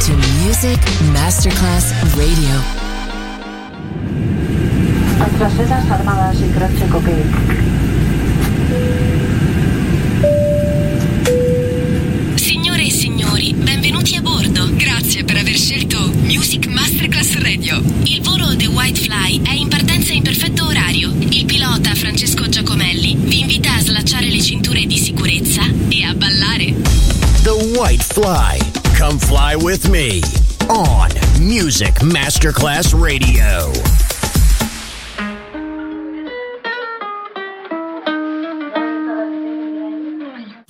to Music Masterclass Radio. Nuestras sedas armadas y Signore e signori, benvenuti a bordo. Grazie per aver scelto Music Masterclass Radio. Il volo The White Fly è in partenza in perfetto orario. Il pilota Francesco Giacomelli vi invita a slacciare le cinture di sicurezza e a ballare. The White Fly. Come fly with me on Music Masterclass Radio.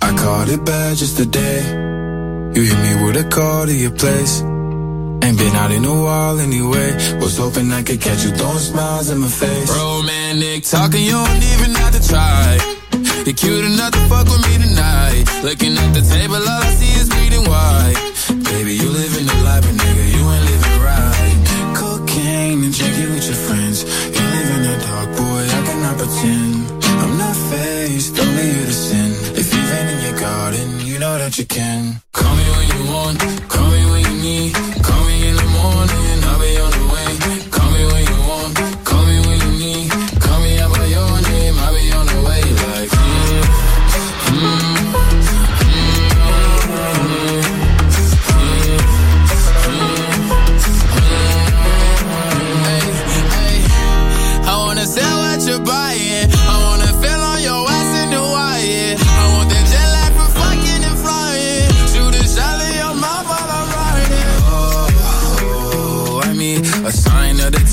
I caught it bad just today. You hit me with a call to your place. Ain't been out in a while anyway. Was hoping I could catch you throwing smiles in my face. Romantic talking, you don't even have to try. You're cute enough to fuck with me tonight. Looking at the table, all I see is bleeding white. Baby, you living the life, but nigga, you ain't living right. Cocaine and drinking with your friends. You live in the dark, boy, I cannot pretend. I'm not faced, only you to sin. If you've in your garden, you know that you can. Call me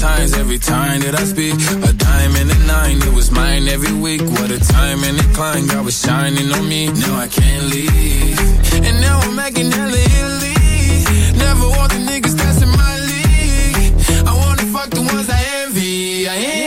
times every time that I speak. A dime and a nine, it was mine every week. What a time and a climb, God was shining on me. Now I can't leave. And now I'm making hella Italy. Never want the niggas that's my league. I wanna fuck the ones I envy. I envy.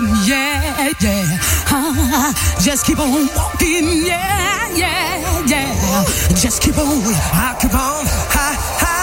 Walking, yeah, yeah. Uh, just keep on walking, yeah, yeah, yeah. Just keep on, I keep on, ha, ha,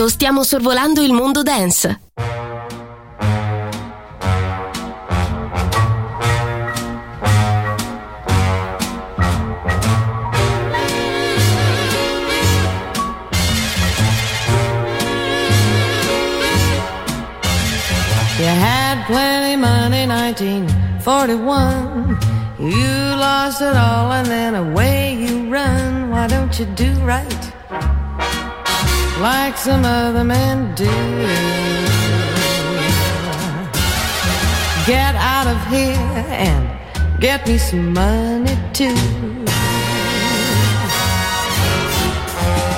18 stiamo sorvolando il mondo dance. You had plenty money 1941. You lost it all and then away you run. Why don't you do right? Like some other men do? Get out of here and get me some money too.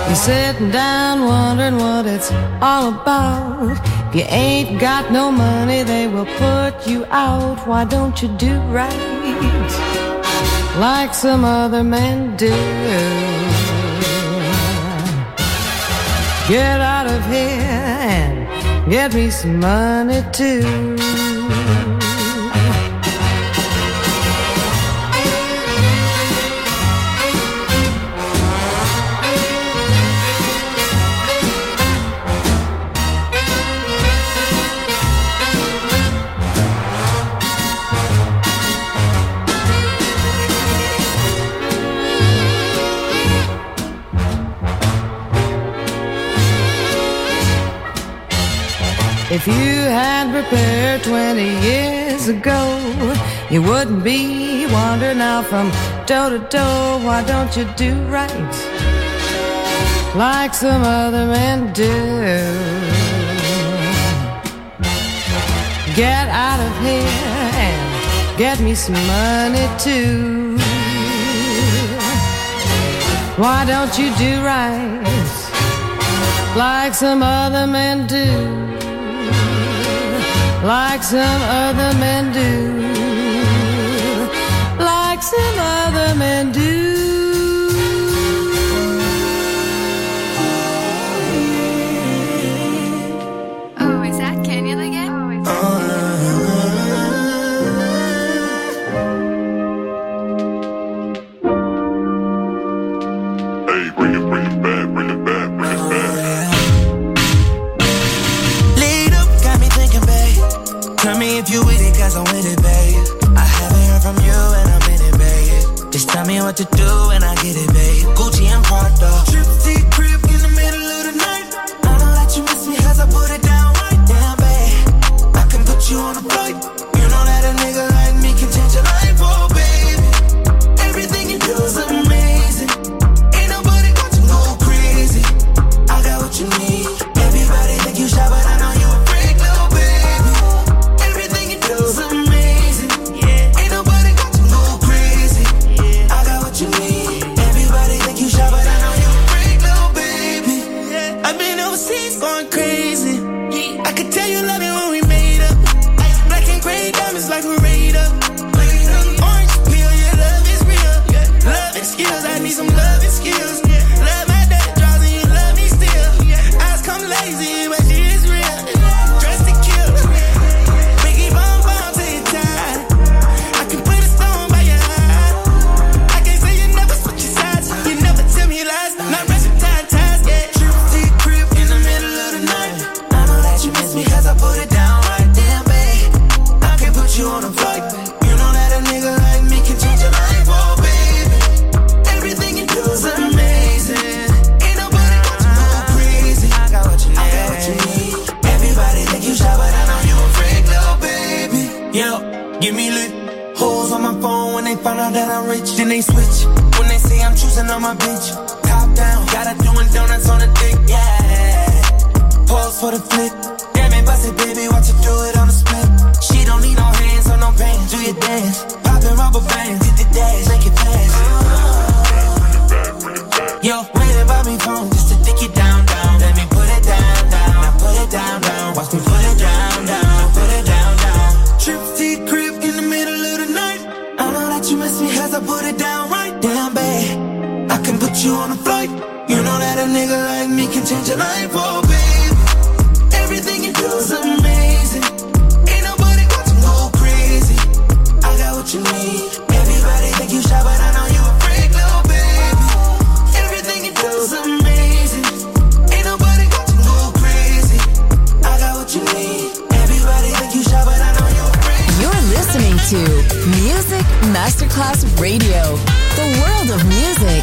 You're sitting down wondering what it's all about. If you ain't got no money, they will put you out. Why don't you do right like some other men do? Get out of here and get me some money too. If you had prepared 20 years ago, you wouldn't be wandering now from door to door. Why don't you do right like some other men do? Get out of here and get me some money too. Why don't you do right like some other men do? Like some other men do, like some other men do. What to do when I get it, babe. That I'm rich, then they switch. When they say I'm choosing on my bitch, top down, got her doing donuts on the dick, yeah. Pose for the flick. Damn it, bust it, baby, watch her do it on the split. She don't need no hands or no pants. Do your dance, poppin' rubber bands, hit the dash, make it fast. Yo, waiting by me phone just to dick it down, down. Let me put it down, down. Now put it down, down. Watch me put it down, down. you on a flight. You know that a nigga like me can change life, oh. Everything you do is amazing. Ain't nobody got to go crazy. I got what you need. Everybody think you shy, but I know you a freak, little baby. Everything you do is amazing. Ain't nobody got to go crazy. I got what you need. Everybody think you shy, but I know you a freak. You're listening to Music Masterclass Radio, the world of music.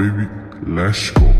Baby. Let's go.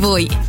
Voi.